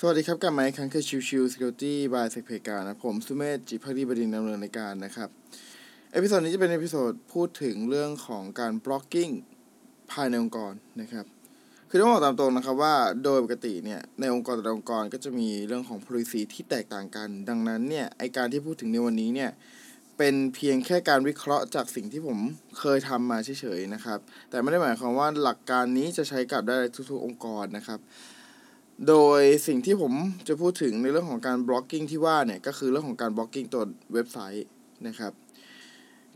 สวัสดีครับกลับมาอีกครั้งคือชิวชิว Security by s e c p e g a นะผมสุเมธจิพักดีบดินดำเนินรายการนะครับ episode นี้จะเป็น episode พูดถึงเรื่องของการ blocking ภายในองค์กรนะครับ คือต้องบอกตามตรงนะครับว่าโดยปกติเนี่ยในองค์กรแต่ละองค์กรก็จะมีเรื่องของ policy ที่แตกต่างกัน ดังนั้นเนี่ยไอการที่พูดถึงในวันนี้เนี่ยเป็นเพียงแค่การวิเคราะห์จากสิ่งที่ผมเคยทำมาเฉยๆนะครับ แต่ไม่ได้หมายความว่าหลักการนี้จะใช้กับได้ทุกๆองค์กรนะครับ โดยสิ่งที่ผมจะพูดถึงในเรื่องของการ blocking ที่ว่าเนี่ยก็คือเรื่องของการ blocking ตัวเว็บไซต์นะครับ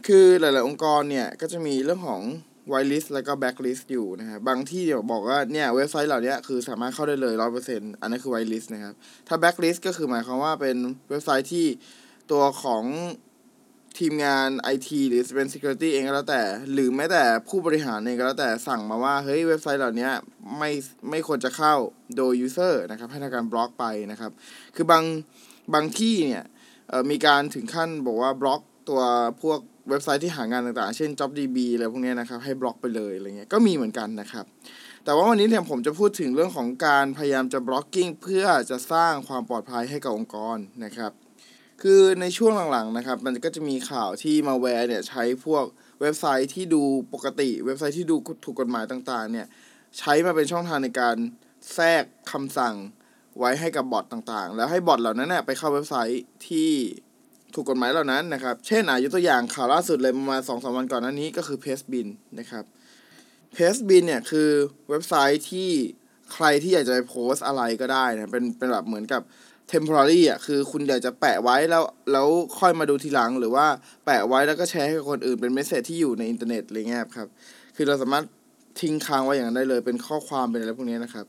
คือหลาย ๆ องค์กรเนี่ยก็จะมีเรื่องของ whitelist แล้วก็ blacklist อยู่นะครับบางที่เดี๋ยวบอกว่าเนี่ยเว็บไซต์เหล่านี้คือสามารถเข้าได้เลยร้อยเปอร์เซ็นต์อันนั้นคือ whitelist นะครับ ถ้า blacklist ก็คือหมายความว่าเป็นเว็บไซต์ที่ตัวของ ทีมงาน IT หรือเป็น Security เองก็แล้วแต่ หรือแม้แต่ผู้บริหารเองก็แล้วแต่สั่งมาว่า เฮ้ยเว็บไซต์เหล่านี้ไม่ไม่ควรจะเข้าโดย user นะครับ ให้ทำการบล็อกไปนะครับ คือบางบางที่เนี่ยมีการถึงขั้นบอกว่าบล็อกตัวพวกเว็บไซต์ที่หางานต่างๆ เช่น JobDB อะไรพวกนี้นะครับ ให้บล็อกไปเลยอะไรเงี้ยก็มีเหมือนกันนะครับ แต่ว่าวันนี้เนี่ยผมจะพูดถึงเรื่องของการพยายามจะ blocking เพื่อจะสร้างความปลอดภัยให้กับองค์กรนะครับ คือในช่วงหลังๆนะครับ มันก็จะมีข่าวที่มาแวร์เนี่ยใช้พวกเว็บไซต์ที่ดูปกติ เว็บไซต์ที่ดูถูกกฎหมายต่างๆ เนี่ยใช้มาเป็นช่องทางในการแทรกคำสั่งไว้ให้กับบอทต่างๆ แล้วให้บอทเหล่านั้นเนี่ยไปเข้าเว็บไซต์ที่ถูกกฎหมายเหล่านั้นนะครับ เช่นอายุตัวอย่างข่าวล่าสุดเลยประมาณสองสามวันก่อนหน้านี้ก็คือ Pastebin นะครับ Pastebin เนี่ยคือเว็บไซต์ที่ใครที่อยากจะไปโพสอะไรก็ได้นะเป็นเป็นแบบเหมือนกับ temporary อะคือคุณอยากจะแปะไว้แล้วแล้วค่อยมาดูทีหลัง หรือว่าแปะไว้แล้วก็แชร์ให้คนอื่นเป็น message ที่อยู่ในอินเทอร์เน็ตอะไรเงี้ยครับ คือเราสามารถทิ้งค้างไว้อย่างนั้นได้เลย เป็นข้อความเป็นอะไรพวกนี้นะครับ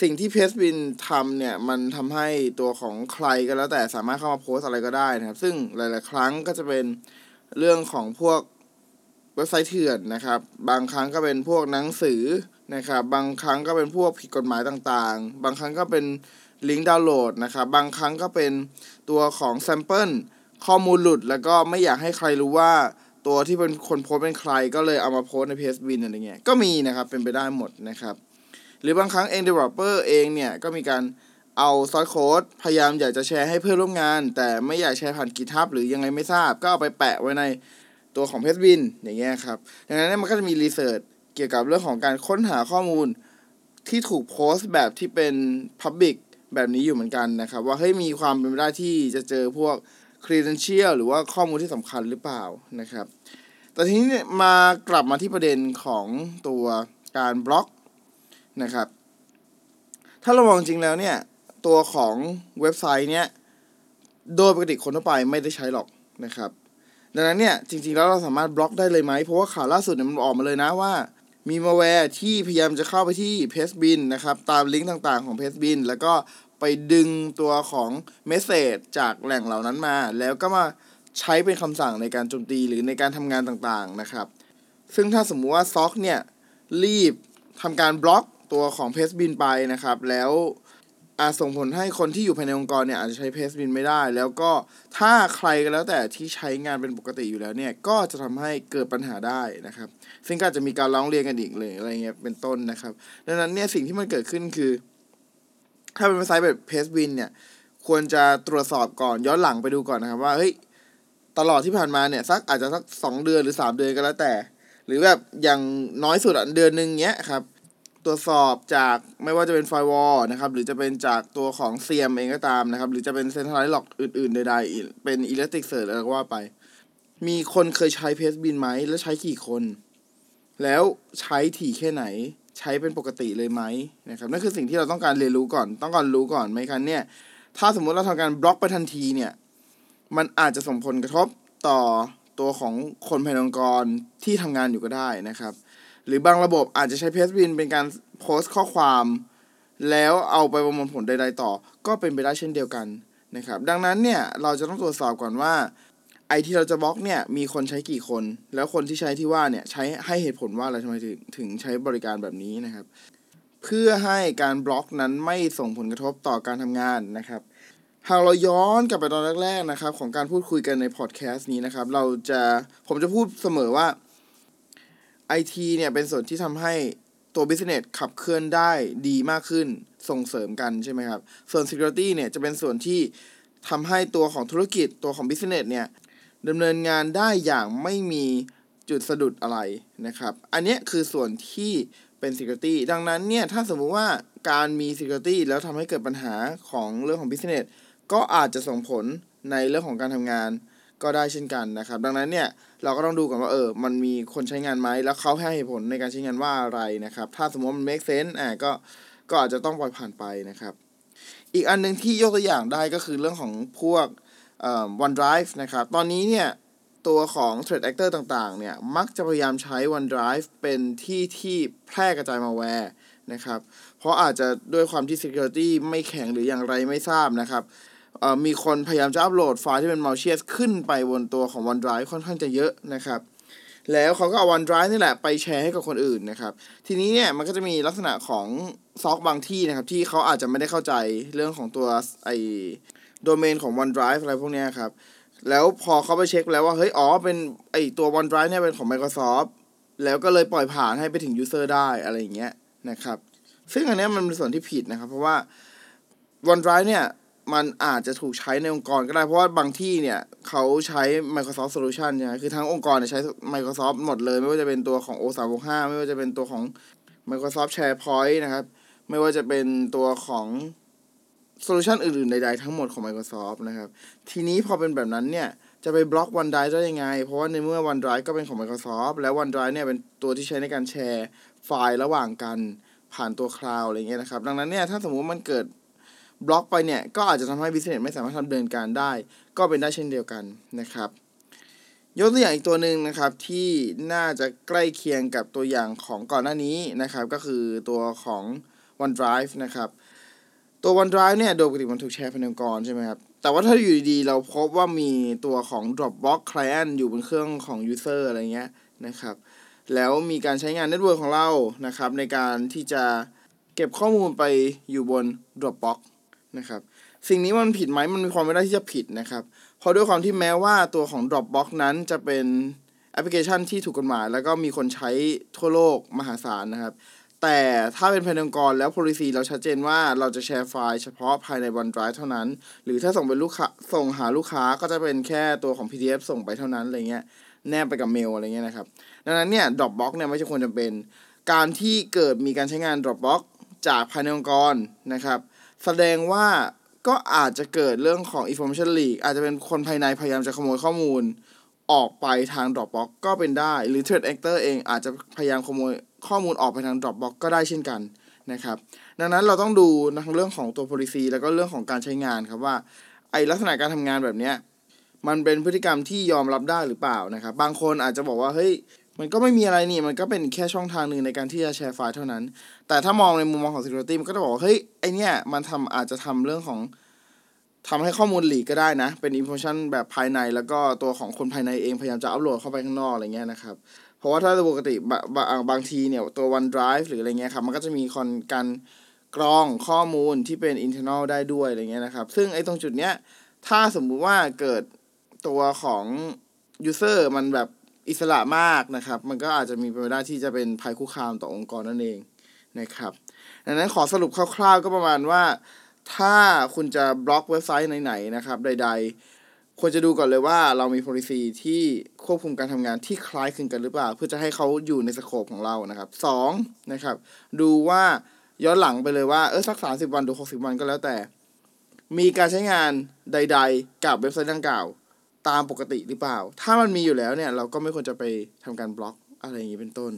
สิ่งที่ Pastebin ทำเนี่ย มันทำให้ตัวของใครก็แล้วแต่สามารถเข้ามาโพสต์อะไรก็ได้นะครับ ซึ่งหลาย ๆ ครั้งก็จะเป็นเรื่องของพวกเว็บไซต์เถื่อนนะครับ บางครั้งก็เป็นพวกหนังสือนะครับ บางครั้งก็เป็นพวกผิดกฎหมายต่าง ๆ บางครั้งก็เป็น ลิงก์ดาวน์โหลดนะครับ บางครั้งก็เป็นตัวของ sample ข้อมูลหลุด แล้วก็ไม่อยากให้ใครรู้ว่าตัวที่เป็นคนโพสต์เป็นใครก็เลยเอามาโพสต์ใน Pastebin อะไรเงี้ย ก็มีนะครับ เป็นไปได้หมดนะครับ หรือบางครั้งเอง developer เองเนี่ย ก็มีการเอา source code พยายามอยากจะแชร์ให้เพื่อนร่วมงาน แต่ไม่อยากแชร์ผ่าน GitHub หรือยังไงไม่ทราบ ก็เอาไปแปะไว้ในตัวของ Pastebin อย่างเงี้ยครับดังนั้นมันก็จะมี research เกี่ยวกับเรื่องของการค้นหาข้อมูลที่ถูกโพสต์แบบที่เป็น Public แบบนี้อยู่เหมือนกันนะครับ ว่าเฮ้ยมีความเป็นไปได้ที่จะเจอพวก credential หรือว่าข้อมูลที่สำคัญหรือเปล่านะครับ แต่ทีนี้มากลับมาที่ประเด็นของตัวการบล็อกนะครับ ถ้าเรามองจริงแล้วเนี่ยตัวของเว็บไซต์เนี่ยโดยปกติคนทั่วไปไม่ได้ใช้หรอกนะครับ ดังนั้นเนี่ยจริงๆแล้วเราสามารถบล็อกได้เลยไหมเพราะว่าข่าวล่าสุดเนี่ยมันออกมาเลยนะว่า มีมัลแวร์ที่พยายามจะเข้าไปที่ Pastebin นะครับ ตามลิงก์ต่างๆของ Pastebin แล้วก็ไปดึงตัวของ message จากแหล่งเหล่านั้นมา แล้วก็มาใช้เป็นคำสั่งในการโจมตีหรือในการทำงานต่างๆนะครับ ซึ่งถ้าสมมุติว่า SOC เนี่ยรีบทำการบล็อกตัวของ Pastebin ไปนะครับ แล้ว อาจส่งผลให้คนที่อยู่ภายในองค์กรเนี่ยอาจจะใช้ Pastebin ไม่ได้ แล้วก็ถ้าใครก็แล้วแต่ที่ใช้งานเป็นปกติอยู่แล้วเนี่ยก็จะทำให้เกิดปัญหาได้นะครับ ซึ่งก็จะมีการร้องเรียนกันอีกเลยอะไรเงี้ยเป็นต้นนะครับ ดังนั้นเนี่ยสิ่งที่มันเกิดขึ้นคือ ถ้าเป็นเว็บไซต์แบบ Pastebin เนี่ยควรจะตรวจสอบก่อนย้อนหลังไปดูก่อนนะครับว่าเฮ้ยตลอดที่ผ่านมาเนี่ยสักอาจจะสักสองเดือนหรือสามเดือนก็แล้วแต่ หรือแบบอย่างน้อยสุดเดือนหนึ่งเงี้ยครับ ตรวจสอบจากไม่ว่าจะเป็น firewall นะครับ หรือจะเป็นจากตัวของ SIEM เองก็ตามนะครับ หรือจะเป็น centralized log อื่นๆ ใดๆ เป็น Elasticsearch อะไรก็ว่าไป มีคนเคยใช้เพจบินไหม แล้วใช้กี่คน แล้วใช้ถี่แค่ไหน ใช้เป็นปกติเลยไหมนะครับ นั่นคือสิ่งที่เราต้องการเรียนรู้ก่อน ต้องการรู้ก่อนไหมครับเนี่ย ถ้าสมมุติเราทำการบล็อกไปทันทีเนี่ย มันอาจจะส่งผลกระทบต่อตัวของคนภายในองค์กรที่ทำงานอยู่ก็ได้นะครับ หรือบางระบบอาจจะใช้เพจบินเป็นการโพสต์ข้อความ แล้วเอาไปประมวลผลใดๆต่อ ก็เป็นไปได้เช่นเดียวกันนะครับ ดังนั้นเนี่ยเราจะต้องตรวจสอบก่อนว่าไอที่เราจะบล็อกเนี่ยมีคนใช้กี่คน แล้วคนที่ใช้ที่ว่าเนี่ยใช้ให้เหตุผลว่าอะไรทำไมถึงถึงใช้บริการแบบนี้นะครับ เพื่อให้การบล็อกนั้นไม่ส่งผลกระทบต่อการทำงานนะครับหากเราย้อนกลับไปตอนแรกๆนะครับ ของการพูดคุยกันในพอดแคสต์นี้นะครับ เราจะผมจะพูดเสมอว่า ไอทีเนี่ยเป็นส่วนที่ทำให้ตัว business ขับเคลื่อนได้ดีมากขึ้นส่งเสริมกันใช่ไหมครับ ส่วน security เนี่ยจะเป็นส่วนที่ทำให้ตัวของธุรกิจตัวของ business เนี่ยดำเนินงานได้อย่างไม่มีจุดสะดุดอะไรนะครับ อันนี้คือส่วนที่เป็น security ดังนั้นเนี่ยถ้าสมมุติว่าการมี security แล้วทำให้เกิดปัญหาของเรื่องของ business ก็อาจจะส่งผลในเรื่องของการทำงาน ก็ได้เช่นกันนะครับ ดังนั้นเนี่ยเราก็ต้องดูก่อนว่าเออมันมีคนใช้งานไหมแล้วเขาให้เหตุผลในการใช้งานว่าอะไรนะครับ ถ้าสมมติมัน make sense อ่าก็ก็อาจจะต้องปล่อยผ่านไปนะครับ อีกอันหนึ่งที่ยกตัวอย่างได้ก็คือเรื่องของพวก OneDrive นะครับ ตอนนี้เนี่ยตัวของ Threat Actor ต่างๆ เนี่ย มักจะพยายามใช้ OneDrive เป็นที่ที่แพร่กระจายมาแวร์นะครับ เพราะอาจจะด้วยความที่ Security ไม่แข็งหรืออย่างไรไม่ทราบนะครับ มีคนพยายามจะอัปโหลดไฟล์ที่เป็น malicious ขึ้นไปบนตัวของ OneDrive ค่อนข้างจะเยอะนะครับ แล้วเขาก็เอา OneDrive นี่แหละไปแชร์ให้กับคนอื่นนะครับ ทีนี้เนี่ยมันก็จะมีลักษณะของซอกบางที่นะครับ ที่เขาอาจจะไม่ได้เข้าใจเรื่องของตัวไอโดเมนของ OneDrive อะไรพวกนี้ครับ แล้วพอเขาไปเช็คแล้วว่าเฮ้ยอ๋อเป็นไอตัว OneDrive เนี่ยเป็นของ Microsoft แล้วก็เลยปล่อยผ่านให้ไปถึง user ได้อะไรอย่างเงี้ยนะครับ ซึ่งอันนี้มันเป็นส่วนที่ผิดนะครับ เพราะว่า OneDrive เนี่ย มันอาจจะถูกใช้ในองค์กรก็ได้ เพราะว่าบางที่เนี่ยเขาใช้ Microsoft Solution ใช่ไหมคือทั้งองค์กรเนี่ยใช้ Microsoft หมดเลย ไม่ว่าจะเป็นตัวของ O365 ไม่ว่าจะเป็นตัวของ Microsoft SharePoint นะครับ ไม่ว่าจะเป็นตัวของ solution อื่นๆใดๆทั้งหมดของ Microsoft นะครับ ทีนี้พอเป็นแบบนั้นเนี่ย จะไปบล็อก OneDrive ได้ยังไง เพราะว่าในเมื่อ OneDrive ก็เป็นของ Microsoft แล้ว OneDrive เนี่ยเป็นตัวที่ใช้ในการแชร์ไฟล์ระหว่างกันผ่านตัว cloud อะไรเงี้ยนะครับ ดังนั้นเนี่ยถ้าสมมุติมันเกิด บล็อกไปเนี่ย ก็อาจจะทำให้ business ไม่สามารถทำเดินการได้ ก็เป็นได้เช่นเดียวกันนะครับ ยกตัวอย่างอีกตัวหนึ่งนะครับที่น่าจะใกล้เคียงกับตัวอย่างของก่อนหน้านี้นะครับ ก็คือตัวของ OneDrive นะครับ ตัว OneDrive เนี่ยโดยปกติมันถูกแชร์ภายในองค์กรใช่ไหมครับ แต่ว่าถ้าอยู่ดีๆ เราพบว่ามีตัวของ Dropbox Client อยู่บนเครื่องของ User อะไรเงี้ยนะครับ แล้วมีการใช้งาน network ของเรานะครับในการที่จะเก็บข้อมูลไปอยู่บน Dropbox นะครับ สิ่งนี้มันผิดไหมมันมีความไม่ได้ที่จะผิดนะครับ เพราะด้วยความที่แม้ว่าตัวของ Dropbox นั้นจะเป็นแอปพลิเคชันที่ถูกกฎหมาย แล้วก็มีคนใช้ทั่วโลกมหาศาลนะครับ แต่ถ้าเป็นภายในองค์กรแล้ว policy เราชัดเจนว่าเราจะแชร์ไฟล์เฉพาะภายใน OneDrive เท่านั้น หรือถ้าส่งเป็นลูกค้าส่งหาลูกค้าก็จะเป็นแค่ตัวของ PDF ส่งไปเท่านั้นอะไรเงี้ยแนบไปกับเมลอะไรเงี้ยนะครับ ดังนั้นเนี่ย Dropbox เนี่ยไม่ใช่ควรจะเป็น การที่เกิดมีการใช้งาน Dropbox จากภายในองค์กรนะครับ แสดงว่าก็อาจจะเกิดเรื่องของ information leak อาจจะเป็นคนภายในพยายามจะขโมยข้อมูล ออกไปทาง Dropbox ก็เป็นได้ หรือ threat actor เองอาจจะพยายามขโมยข้อมูลออกไปทาง Dropbox ก็ได้เช่นกันนะครับ ดังนั้นเราต้องดูทั้งเรื่องของตัว policy แล้วก็เรื่องของการใช้งานครับว่า ไอลักษณะการทำงานแบบนี้มันเป็นพฤติกรรมที่ยอมรับได้หรือเปล่านะครับ บางคนอาจจะบอกว่าเฮ้ย มันก็ไม่มีอะไรนี่ มันก็เป็นแค่ช่องทางหนึ่งในการที่จะแชร์ไฟล์เท่านั้น แต่ถ้ามองในมุมมองของ security มันก็จะบอกเฮ้ย ไอเนี้ยมันทำอาจจะทำเรื่องของทำให้ข้อมูลหลีกก็ได้นะ เป็น information แบบภายใน แล้วก็ตัวของคนภายในเองพยายามจะอัปโหลดเข้าไปข้างนอกอะไรเงี้ยนะครับ เพราะว่าถ้าปกติบาบางทีเนี่ยตัว OneDrive หรืออะไรเงี้ยครับ มันก็จะมีคอนการกรองข้อมูลที่เป็น internal ได้ด้วยอะไรเงี้ยนะครับ ซึ่งไอ้ตรงจุดเนี้ย ถ้าสมมุติว่าเกิดตัวของ user มันแบบ อิสระมากนะครับ มันก็อาจจะมีเป็นไปได้ที่จะเป็นภัยคุกคามต่อองค์กรนั่นเองนะครับ ดังนั้นขอสรุปคร่าวๆ ก็ประมาณว่า ถ้าคุณจะบล็อกเว็บไซต์ไหนๆนะครับ ใด ๆ ควรจะดูก่อนเลยว่าเรามี policy ที่ควบคุมการทำงานที่คล้ายคลึงกันหรือเปล่า เพื่อจะให้เขาอยู่ในสโคปของเรานะครับสองนะครับ ดูว่าย้อนหลังไปเลยว่าเออสักสามสิบวันดูหกสิบวันก็แล้วแต่ มีการใช้งานใด ๆ กับเว็บไซต์ดังกล่าว ตามปกติหรือเปล่า ถ้ามันมีอยู่แล้วเนี่ย เราก็ไม่ควรจะไปทำการบล็อกอะไรอย่างนี้เป็นต้น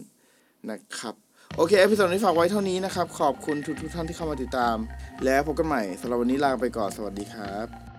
นะครับโอเค episode นี้ฝากไว้เท่านี้นะครับ ขอบคุณทุกทุกท่านที่เข้ามาติดตาม แล้วพบกันใหม่สำหรับวันนี้ลาไปก่อน สวัสดีครับ